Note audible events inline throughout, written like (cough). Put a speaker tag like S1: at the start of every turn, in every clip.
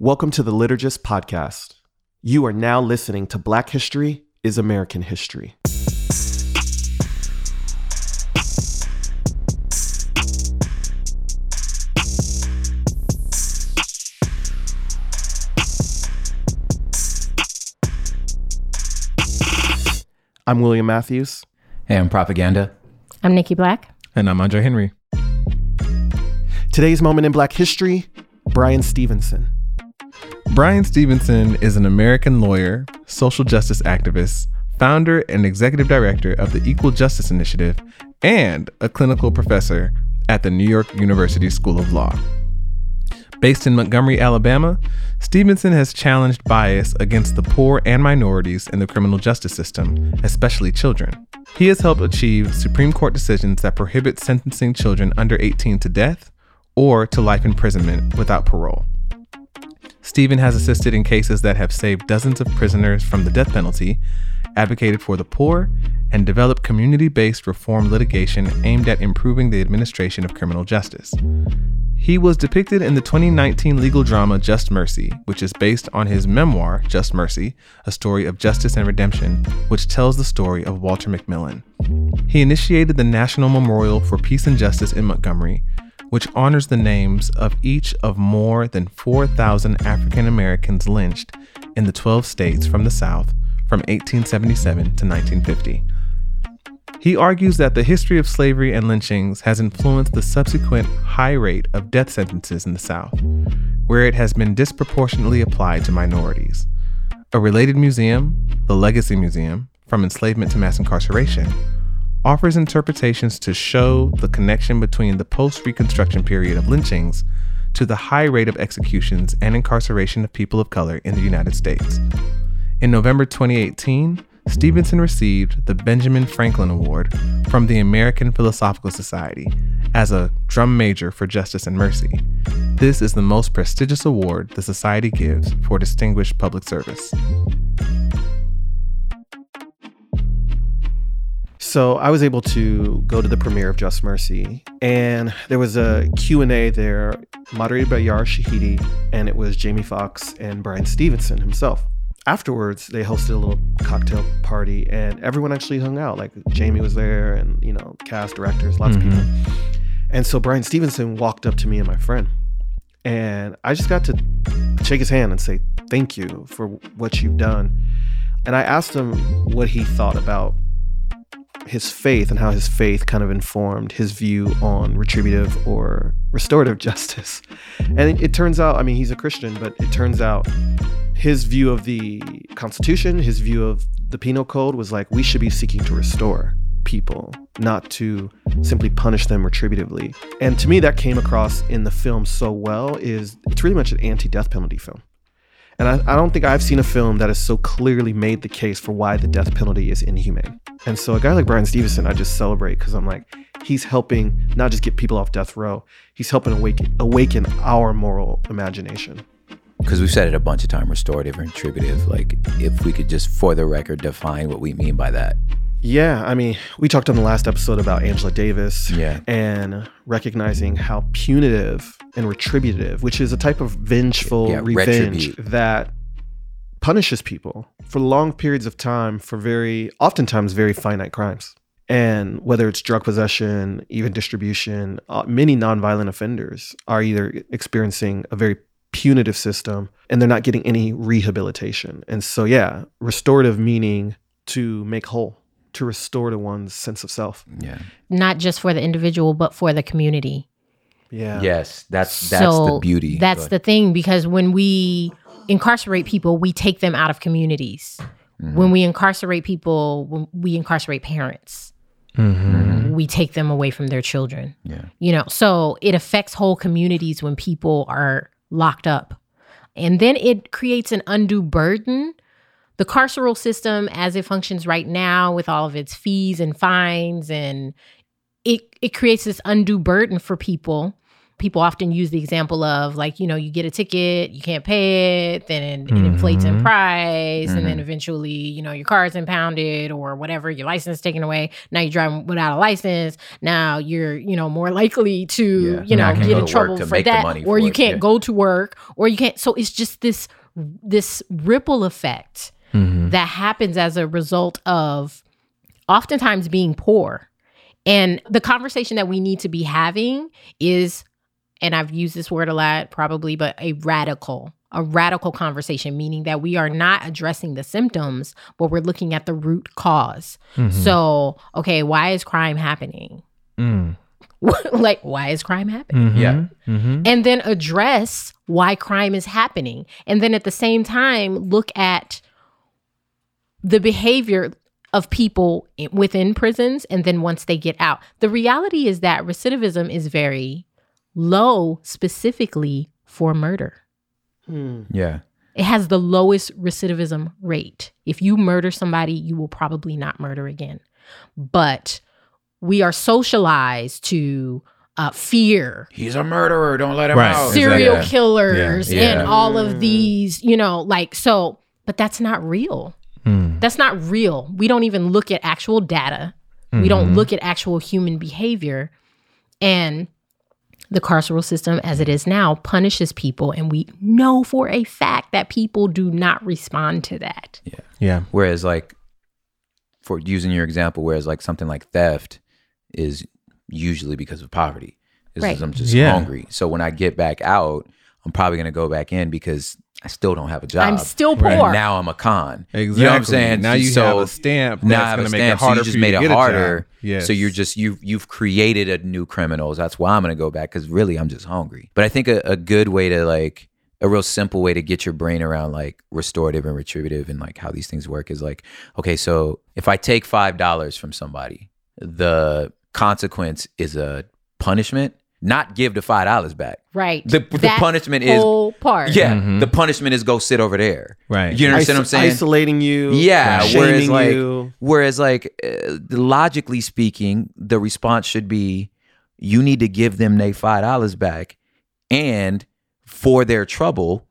S1: Welcome to the Liturgist Podcast. You are now listening to Black History is American History. I'm William Matthews.
S2: Hey, I'm Propaganda.
S3: I'm Nikki Black.
S4: And I'm Andre Henry.
S1: Today's moment in Black history Bryan Stevenson.
S4: Bryan Stevenson is an American lawyer, social justice activist, founder and executive director of the Equal Justice Initiative, and a clinical professor at the New York University School of Law. Based in Montgomery, Alabama, Stevenson has challenged bias against the poor and minorities in the criminal justice system, especially children. He has helped achieve Supreme Court decisions that prohibit sentencing children under 18 to death or to life imprisonment without parole. Stephen has assisted in cases that have saved dozens of prisoners from the death penalty, advocated for the poor, and developed community based reform litigation aimed at improving the administration of criminal justice. He was depicted in the 2019 legal drama Just Mercy, which is based on his memoir, Just Mercy, a story of justice and redemption, which tells the story of Walter McMillian. He initiated the National Memorial for Peace and Justice in Montgomery, which honors the names of each of more than 4,000 African Americans lynched in the 12 states from the South from 1877 to 1950. He argues that the history of slavery and lynchings has influenced the subsequent high rate of death sentences in the South, where it has been disproportionately applied to minorities. A related museum, the Legacy Museum, From Enslavement to Mass Incarceration, offers interpretations to show the connection between the post Reconstruction period of lynchings to the high rate of executions and incarceration of people of color in the United States. In November 2018, Stevenson received the Benjamin Franklin Award from the American Philosophical Society as a drum major for justice and mercy. This is the most prestigious award the Society gives for distinguished public service.
S1: So I was able to go to the premiere of Just Mercy, and there was a Q&A there moderated by Yara Shahidi, and it was Jamie Foxx and Bryan Stevenson himself. Afterwards, they hosted a little cocktail party, and everyone actually hung out. Like Jamie was there, and you know, cast, directors, lots
S4: Mhm.
S1: of people. And so Bryan Stevenson walked up to me and my friend, and I just got to shake his hand and say thank you for what you've done. And I asked him what he thought about his faith and how his faith kind of informed his view on retributive or restorative (laughs) justice. And it, turns out, I mean, he's a Christian, but it turns out his view of the Constitution, his view of the Penal Code was like we should be seeking to restore people, not to simply punish them retributively. And to me, that came across in the film so well. Is it's really much an anti-death penalty film. And I, I don't think I've seen a film that has so clearly made the case for why the death penalty is inhumane. And so a guy like Bryan Stevenson, I just celebrate because I'm like, he's helping not just get people off death row, he's helping awaken, awaken our moral imagination.
S2: Because we've said it a bunch of times restorative and retributive. Like, if we could just, for the record, define what we mean by that.
S1: Yeah, I mean, we talked on the last episode about Angela Davis
S2: Yeah.
S1: and recognizing how punitive and retributive, which is a type of vengeful
S2: Yeah,
S1: revenge
S2: retribute.
S1: that punishes people for long periods of time for very, oftentimes, very finite crimes. And whether it's drug possession, even distribution, uh, many nonviolent offenders are either experiencing a very punitive system and they're not getting any rehabilitation. And so, yeah, restorative meaning to make whole, to restore to one's sense of self.
S2: Yeah.
S3: Not just for the individual, but for the community.
S1: Yeah.
S2: Yes, that's that's the
S3: So
S2: beauty.
S3: That's
S2: but-
S3: the thing because when we incarcerate people, we take them out of communities.
S2: Mhm.
S3: When we incarcerate people, when we incarcerate parents,
S4: Mm-hmm.
S3: we take them away from their children.
S2: Yeah.
S3: You know, so it affects whole communities when people are locked up. And then it creates an undue burden. The carceral system as it functions right now with all of its fees and fines and it it creates this undue burden for people people often use the example of like, you know, you get a ticket, you can't pay it, then it, it inflates in
S4: Mhm.
S3: price, and then eventually, you know, your car is impounded or whatever, your license is taken away. Now you're driving without a license. Now you're, you know, more likely to,
S2: Yeah.
S3: you know, get in trouble for that, or you
S2: it.
S3: can't
S2: Yeah.
S3: go to work, or you can't. So it's just this this ripple effect
S4: Mhm.
S3: that happens as a result of oftentimes being poor. And the conversation that we need to be having is, and I've used this word a lot probably, but a radical, a radical conversation, meaning that we are not addressing the symptoms, but we're looking at the root cause.
S4: Mhm.
S3: So, okay, why is crime happening?
S4: Mm. (laughs)
S3: like, why is crime happening?
S4: Mhm.
S2: Yeah.
S4: Mhm.
S3: and then address why crime is happening. And then at the same time, look at the behavior of people within prisons and then once they get out. The reality is that recidivism is very low, specifically for murder.
S1: Hmm.
S2: Yeah.
S3: It has the lowest recidivism rate. If you murder somebody, you will probably not murder again. But we are socialized to uh, fear
S2: He's a murderer. Don't let him
S4: Right.
S2: out.
S3: serial
S2: Yeah.
S3: killers
S2: Yeah.
S3: and all of these, you know, like so, but that's not real.
S4: Mm.
S3: That's not real. We don't even look at actual data. We don't
S4: Mhm.
S3: look at actual human behavior. And the carceral system as it is now punishes people and we know for a fact that people do not respond to that.
S4: Yeah. Yeah.
S2: Whereas, like, for using your example, whereas like something like theft is usually because of poverty. This
S3: Right.
S2: is I'm just
S4: Yeah.
S2: hungry. So when I get back out, I'm probably gonna go back in because I still don't have a job.
S3: I'm still poor.
S2: And now I'm a con.
S4: Exactly.
S2: You know what I'm saying?
S4: Now you
S2: so,
S4: have a stamp.
S2: now I have a
S4: make
S2: stamp,
S4: it harder
S2: so you just made
S4: you
S2: it harder.
S4: job. Yes.
S2: So you're just you've you've created a new criminals. That's why I'm gonna go back because really I'm just hungry. But I think a, a good way to like a real simple way to get your brain around like restorative and retributive and like how these things work is like okay, so if I take five dollars from somebody, the consequence is a punishment. Not give the five dollars back.
S3: right.
S2: The, the
S3: That
S2: punishment is
S3: whole part.
S2: yeah.
S4: Mhm.
S2: The punishment is go sit over there.
S4: right.
S2: You understand what I'm saying?
S1: Isolating you.
S2: Yeah,
S1: Shaming
S2: whereas like
S1: you.
S2: whereas like uh, logically speaking, the response should be you need to give them their five dollars back, and for their trouble,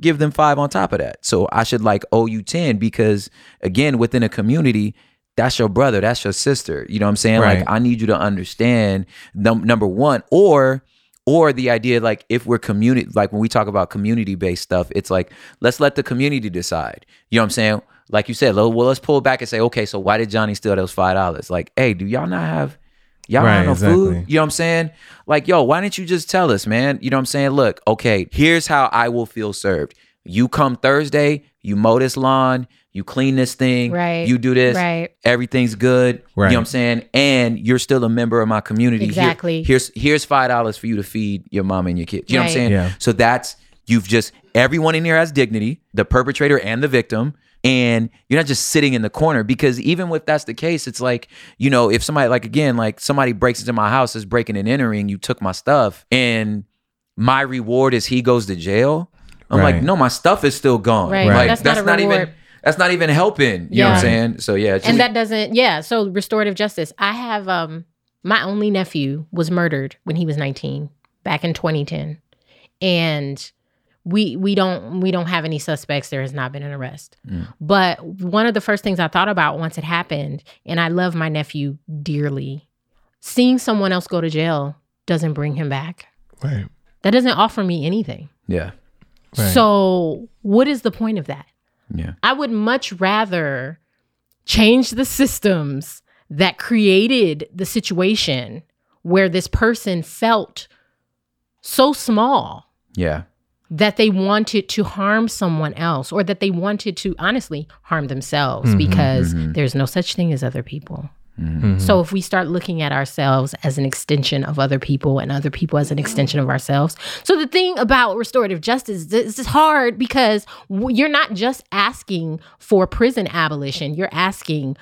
S2: give them five on top of that. So I should like owe you ten because again, within a community. That's your brother. That's your sister. You know what I'm saying?
S4: Right.
S2: Like I need you to understand num- number one, or or the idea like if we're community like when we talk about community based stuff it's like let's let the community decide you know what i'm saying like you said well let's pull back and say okay so why did johnny steal those five dollars like hey do y'all not have y'all
S4: Right,
S2: have no
S4: exactly.
S2: food you know what i'm saying like yo why didn't you just tell us man you know what i'm saying look okay here's how i will feel served you come thursday you mow this lawn you clean this thing
S3: Right,
S2: you do this
S3: Right.
S2: everything's good. You know what I'm saying? And you're still a member of my community. Here-
S3: Exactly.
S2: here's here's five dollars for you to feed your mom and your kids. You know what I'm saying?
S4: Yeah.
S2: So that's you've just everyone in here has dignity, the perpetrator and the victim. And you're not just sitting in the corner because even if that's the case, it's like, you know, if somebody like again, like somebody breaks into my house is breaking and entering, you took my stuff, and my reward is he goes to jail. I'm
S4: Right.
S2: like, no, my stuff is still gone.
S3: Right.
S2: Like
S3: That's not a
S2: even
S3: reward.
S2: That's not even helping. You know what I'm saying? So yeah, it's
S3: and that doesn't yeah so restorative justice i have um my only nephew was murdered when he was 19 back in 2010 and we we don't we don't have any suspects there has not been an arrest
S2: Mm.
S3: but one of the first things i thought about once it happened and i love my nephew dearly seeing someone else go to jail doesn't bring him back
S4: Right.
S3: that doesn't offer me anything
S2: yeah,
S4: Right.
S3: so what is the point of that
S2: yeah,
S3: I would much rather change the systems that created the situation where this person felt so small
S2: yeah,
S3: that they wanted to harm someone else or that they wanted to honestly harm themselves
S4: Mhm,
S3: because
S2: mhm.
S3: there's no such thing as other people.
S2: Mhm.
S4: Mhm.
S3: So if we start looking at ourselves as an extension of other people and other people as an extension of ourselves. So the thing about restorative justice is hard because you're not just asking for prison abolition, you're asking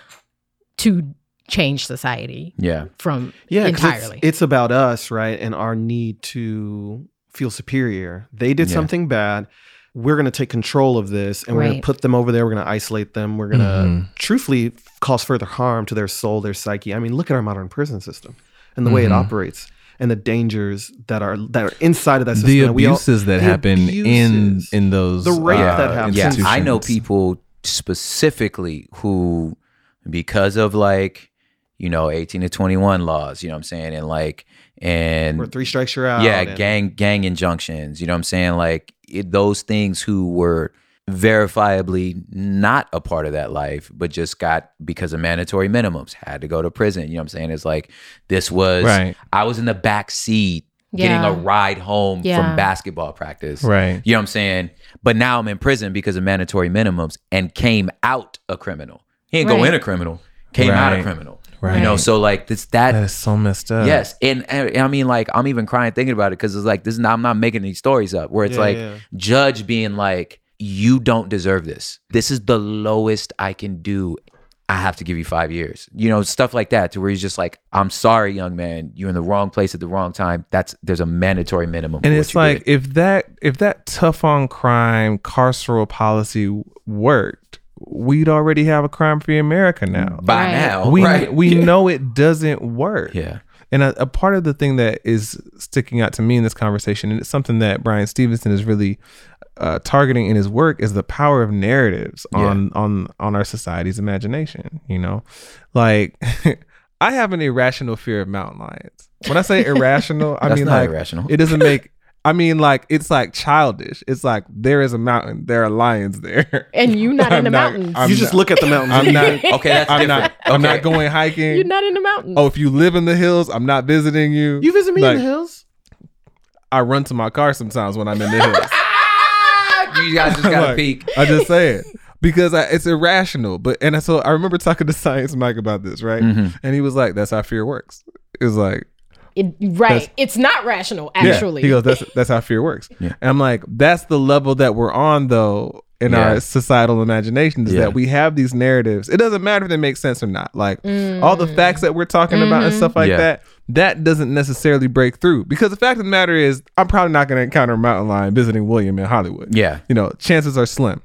S3: to change society
S2: yeah,
S3: from
S1: yeah,
S3: entirely.
S1: It's, it's about us, right? And our need to feel superior. They did
S2: Yeah.
S1: something bad. We're going to take control of this and we're going to put them over there. We're going to isolate them. We're going to
S4: Mhm.
S1: truthfully cause further harm to their soul, their psyche. I mean, look at our modern prison system and the way it
S4: Mhm.
S1: operates. and the dangers that are that are inside of that system.
S4: the
S1: And we all-
S4: abuses that
S1: the
S4: happen in
S1: abuses.
S4: in those
S1: The rape
S4: uh,
S1: that happens.
S2: Yeah, I know people specifically who, because of like, you know, 18 to 21 laws, you know what I'm saying? And like, and
S1: where three strikes you're out.
S2: yeah,
S1: and-
S2: gang, gang injunctions, you know what I'm saying? Like, it, those things who were verifiably not a part of that life, but just got because of mandatory minimums, had to go to prison. You know what I'm saying? It's like, this was,
S4: Right.
S2: I was in the back seat getting
S3: Yeah.
S2: a ride home
S3: Yeah.
S2: from basketball practice.
S4: Right.
S2: You know what I'm saying? But now I'm in prison because of mandatory minimums and came out a criminal. He didn't go in a criminal, came out a criminal.
S4: Right.
S2: You know, so like this that,
S4: That is so messed up.
S2: yes. And, and I mean like I'm even crying thinking about it because it's like this is not I'm not making these stories up where it's
S1: Yeah,
S2: like
S1: yeah.
S2: judge being like, you don't deserve this. This is the lowest I can do. I have to give you five years. You know, stuff like that to where he's just like, I'm sorry, young man, you're in the wrong place at the wrong time. That's there's a mandatory minimum.
S4: and it's like
S2: did.
S4: if that if that tough on crime carceral policy worked we'd already have a crime free america now
S2: by
S3: Right.
S2: now,
S4: we
S2: right?
S4: we
S2: Yeah.
S4: know it doesn't work
S2: Yeah.
S4: and a, a part of the thing that is sticking out to me in this conversation and it's something that bryan stevenson is really uh, targeting in his work is the power of narratives
S2: Yeah.
S4: on on on our society's imagination you know like (laughs) i have an irrational fear of mountain lions when i say irrational i
S2: That's
S4: mean
S2: not
S4: like
S2: irrational.
S4: it doesn't make I mean, like it's like childish. It's like there is a mountain, there are lions there.
S3: And you not (laughs) in
S4: I'm
S3: the
S4: not-
S3: mountains.
S4: I'm
S1: you just
S4: not-
S1: look at the mountains.
S4: I'm not. (laughs)
S2: Okay, that's
S4: I'm
S2: different.
S4: not. I'm not going hiking.
S3: You're not in the mountains.
S4: oh, if you live in the hills, I'm not visiting you.
S1: You visit me
S4: Like,
S1: in the hills.
S4: I run to my car sometimes when I'm in the hills. (laughs)
S2: you guys just gotta
S4: Like,
S2: peek.
S4: I just say it because I, it's irrational. But and so I remember talking to Science Mike about this, right?
S2: Mhm.
S4: And he was like, "That's how fear works." It was like,
S3: It- right.
S4: That's-
S3: It's not rational,
S4: Yeah.
S3: actually.
S4: He goes, that's that's how fear works.
S2: Yeah.
S4: And I'm like, that's the level that we're on though in
S2: Yeah.
S4: our societal imagination is
S2: Yeah.
S4: that we have these narratives. It doesn't matter if they make sense or not. Like all the
S3: Mm.
S4: facts that we're talking about and stuff like
S2: Yeah.
S4: that, that doesn't necessarily break through. Because the fact of the matter is, I'm probably not going to encounter a mountain lion visiting William in Hollywood.
S2: Yeah,
S4: You know, chances are slim.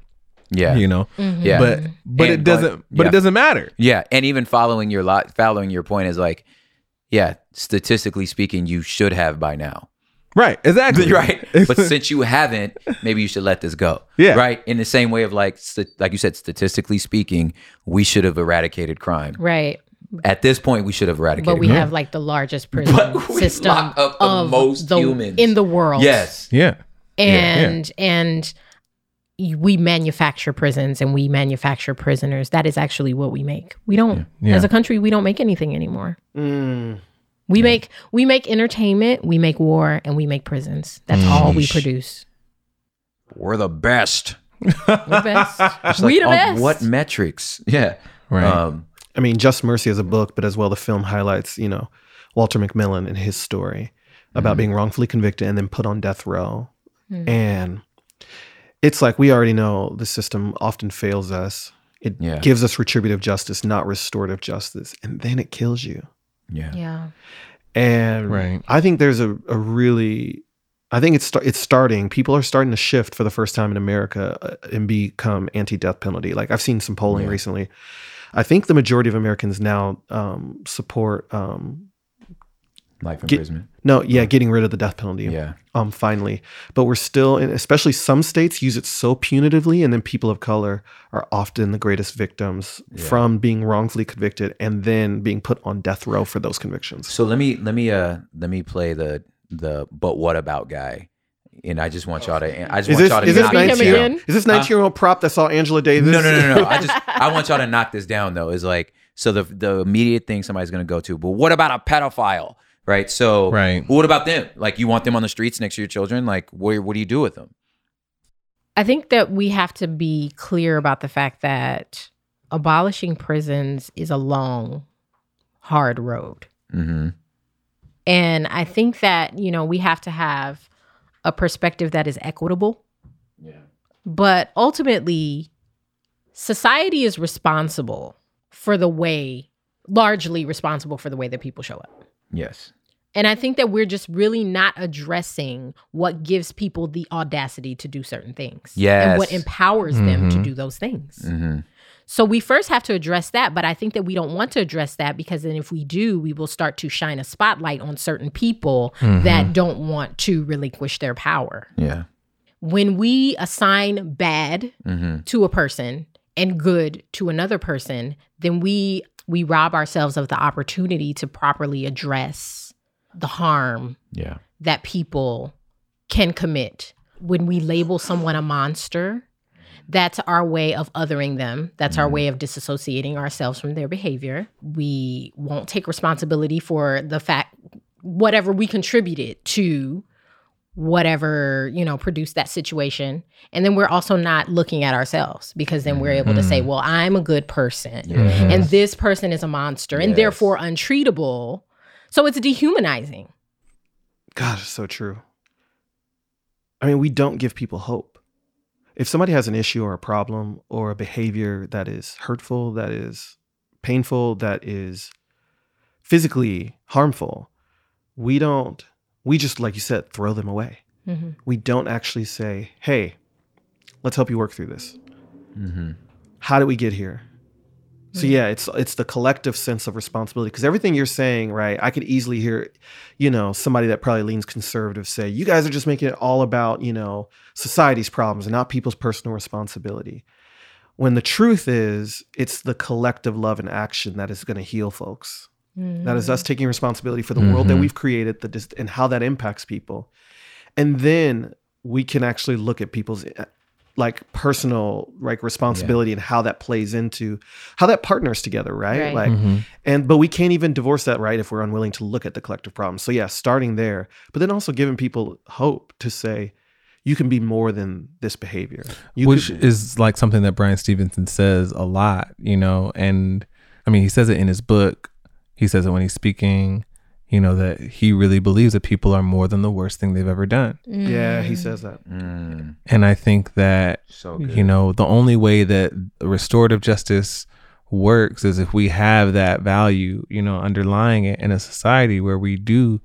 S2: yeah,
S4: You know,
S2: yeah.
S4: but but
S2: And-
S4: it doesn't. But,
S2: yeah.
S4: it doesn't matter.
S2: Yeah, and even following your lot, following your point is like, yeah, statistically speaking, you should have by now,
S4: Right. Exactly. (laughs)
S2: right? (laughs) But since you haven't, maybe you should let this go.
S4: Yeah.
S2: right. In the same way of like, st- like you said, statistically speaking, we should have eradicated crime.
S3: right.
S2: At this point, we should have eradicated.
S3: But we
S2: crime.
S3: have like the largest prison
S2: But we
S3: system
S2: lock up the
S3: of
S2: most
S3: the,
S2: humans.
S3: in the world.
S2: yes,
S4: yeah.
S3: and and we manufacture prisons and we manufacture prisoners. That is actually what we make. We don't,
S4: Yeah.
S3: as a country, we don't make anything anymore.
S1: Mm.
S3: We make we make entertainment, we make war, and we make prisons. That's all we produce.
S2: we're the best.
S3: We're the best. (laughs)
S2: It's
S3: we
S2: like,
S3: the best.
S2: What metrics? Yeah,
S4: Right.
S2: Um,
S1: I mean, Just Mercy as a book, but as well, the film highlights, you know, Walter McMillian and his story about being wrongfully convicted and then put on death row.
S3: Mm.
S1: And it's like we already know the system often fails us. It
S2: Yeah.
S1: gives us retributive justice, not restorative justice. And then it kills you.
S2: Yeah,
S3: Yeah.
S1: And
S4: Right.
S1: I think there's a, a really, I think it's it's starting. People are starting to shift for the first time in America uh, and become anti-death penalty. Like I've seen some polling
S2: Yeah.
S1: recently. I think the majority of Americans now um, support. Um,
S2: life
S1: Get-
S2: imprisonment.
S1: no, yeah, getting rid of the death penalty.
S2: Yeah,
S1: Um, finally, but we're still, and especially some states use it so punitively, and then people of color are often the greatest victims
S2: Yeah.
S1: from being wrongfully convicted and then being put on death row for those convictions.
S2: So let me let me uh let me play the the but what about guy, and I just want y'all to I just
S1: Is
S2: want
S1: this
S2: y'all to
S1: is this
S2: knock
S3: him
S2: this
S1: nineteen
S2: down.
S3: again?
S1: is this nineteen year old prop that saw Angela Davis?
S2: No, no, no, no, no. I just (laughs) I want y'all to knock this down though. Is like so the the immediate thing somebody's gonna go to. But what about a pedophile? Right. So
S4: Right.
S2: What about them? Like you want them on the streets next to your children? Like what what do you do with them?
S3: I think that we have to be clear about the fact that abolishing prisons is a long, hard road.
S2: Mm-hmm.
S3: And I think that, you know, we have to have a perspective that is equitable.
S2: Yeah.
S3: But ultimately, society is responsible for the way, largely responsible for the way that people show up.
S2: Yes.
S3: And I think that we're just really not addressing what gives people the audacity to do certain things. And what
S2: Yes.
S3: empowers them to
S4: Mhm.
S3: do those things.
S2: Mm-hmm.
S3: So we first have to address that, but I think that we don't want to address that because then if we do, we will start to shine a spotlight on certain people that don't want to relinquish their power.
S2: Yeah.
S3: When we assign bad
S2: Mm-hmm.
S3: to a person and good to another person, then we we rob ourselves of the opportunity to properly address the harm
S2: Yeah.
S3: that people can commit. When we label someone a monster, that's our way of othering them. That's our mm. way of disassociating ourselves from their behavior. We won't take responsibility for the fact whatever we contributed to whatever, you know, produced that situation. And then we're also not looking at ourselves because then we're able to say, mm. well, I'm a good person and this person is a monster and therefore untreatable. So it's dehumanizing.
S1: God, it's so true. I mean, we don't give people hope. If somebody has an issue or a problem or a behavior that is hurtful, that is painful, that is physically harmful, we don't, we just, like you said, throw them away.
S3: Mhm.
S1: We don't actually say, hey, let's help you work through this.
S2: Mm-hmm.
S1: How did we get here? So yeah, it's it's the collective sense of responsibility because everything you're saying, right? I could easily hear, you know, somebody that probably leans conservative say, "You guys are just making it all about, you know, society's problems and not people's personal responsibility." When the truth is, it's the collective love and action that is going to heal folks. That is us taking responsibility for the world that
S4: Mhm.
S1: we've created, the dis- and how that impacts people, and then we can actually look at people's uh, like personal like responsibility and how that plays into how that partners together, right?
S3: Right.
S1: Like,
S4: Mhm.
S1: and but we can't even divorce that, right? If we're unwilling to look at the collective problem. So yeah, starting there, but then also giving people hope to say, you can be more than this behavior. You
S4: which
S1: could-
S4: is like something that Bryan Stevenson says a lot, you know, and I mean, he says it in his book. He says it when he's speaking, you know, that he really believes that people are more than the worst thing they've ever done.
S1: yeah, he says that.
S2: Mm.
S4: And I think that,
S2: So
S4: you know, the only way that restorative justice works is if we have that value, you know, underlying it in a society where we do,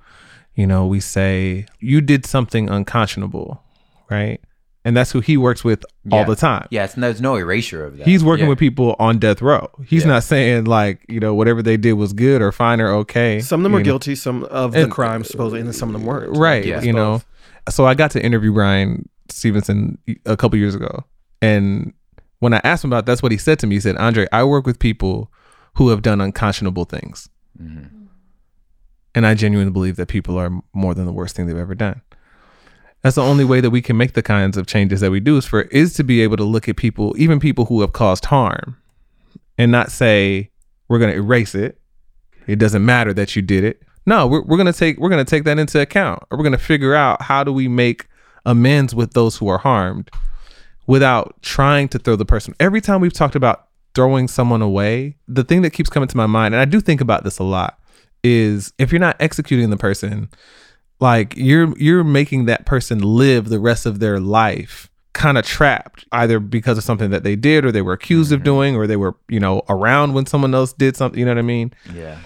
S4: you know, we say, you did something unconscionable, right? And that's who he works with all the time.
S2: Yes, and there's no erasure of that.
S4: He's working
S2: Yeah.
S4: with people on death row. He's
S2: Yeah.
S4: not saying like, you know, whatever they did was good or fine or okay.
S1: Some of them are
S4: know.
S1: guilty, some of the
S4: And-
S1: crimes supposedly, and then some of them weren't.
S4: Right.
S2: Yeah.
S4: You know. So I got to interview Bryan Stevenson a couple years ago. And when I asked him about it, that's what he said to me. He said, Andre, I work with people who have done unconscionable things.
S2: Mhm.
S4: And I genuinely believe that people are more than the worst thing they've ever done. That's the only way that we can make the kinds of changes that we do is for is to be able to look at people, even people who have caused harm, and not say we're going to erase it. It doesn't matter that you did it. No, we're, we're going to take we're going to take that into account, or we're going to figure out how do we make amends with those who are harmed, without trying to throw the person. Every time we've talked about throwing someone away, the thing that keeps coming to my mind, and I do think about this a lot, is if you're not executing the person, like you're you're making that person live the rest of their life kind of trapped either because of something that they did or they were accused of mm-hmm. doing or they were you know around when someone else did something you know what i mean
S2: Yeah.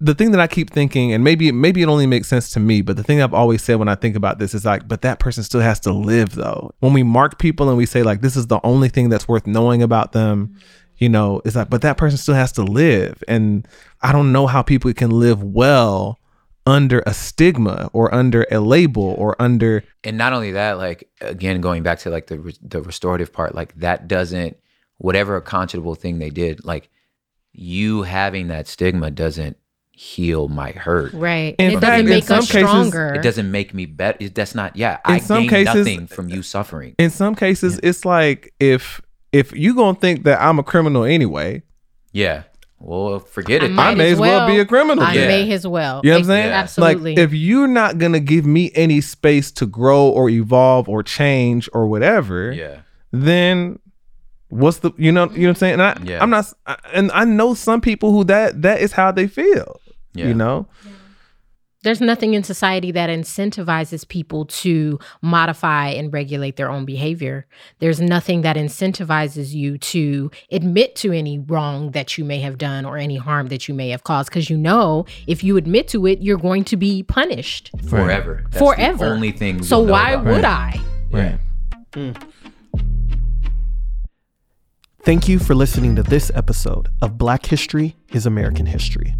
S4: the thing that I keep thinking, and maybe maybe it only makes sense to me, but the thing I've always said when I think about this is like, but that person still has to live though. When we mark people and we say like this is the only thing that's worth knowing about them, mm-hmm. you know, it's like, but that person still has to live. And I don't know how people can live well under a stigma or under a label or under
S2: and not only that like again going back to like the re- the restorative part like that doesn't whatever a conscionable thing they did like you having that stigma doesn't heal my hurt.
S3: Right. And it doesn't
S4: in
S3: make
S4: some
S3: us
S4: cases,
S3: stronger.
S2: it doesn't make me better that's not yeah i
S4: some
S2: gain
S4: cases-
S2: nothing from you suffering.
S4: in some cases it's like if if you gonna think that I'm a criminal anyway,
S2: yeah well forget it
S3: might
S4: I may
S3: as
S4: as well,
S3: well.
S4: be a criminal.
S3: I
S2: Yeah.
S3: may as well.
S4: You know what I'm
S3: Ex-
S4: saying?
S3: Absolutely.
S4: Like if you're not gonna give me any space to grow or evolve or change or whatever,
S2: yeah
S4: then what's the you know you know what I'm saying? And I,
S2: Yeah.
S4: I'm not I- and I know some people who that that is how they feel.
S2: yeah
S4: You know?
S3: There's nothing in society that incentivizes people to modify and regulate their own behavior. There's nothing that incentivizes you to admit to any wrong that you may have done or any harm that you may have caused because you know if you admit to it, you're going to be punished
S2: forever That's
S3: forever.
S2: the only thing
S3: So
S2: know
S3: why
S2: about.
S3: would
S4: Right.
S3: I?
S2: yeah
S1: Thank you for listening to this episode of Black History is American History.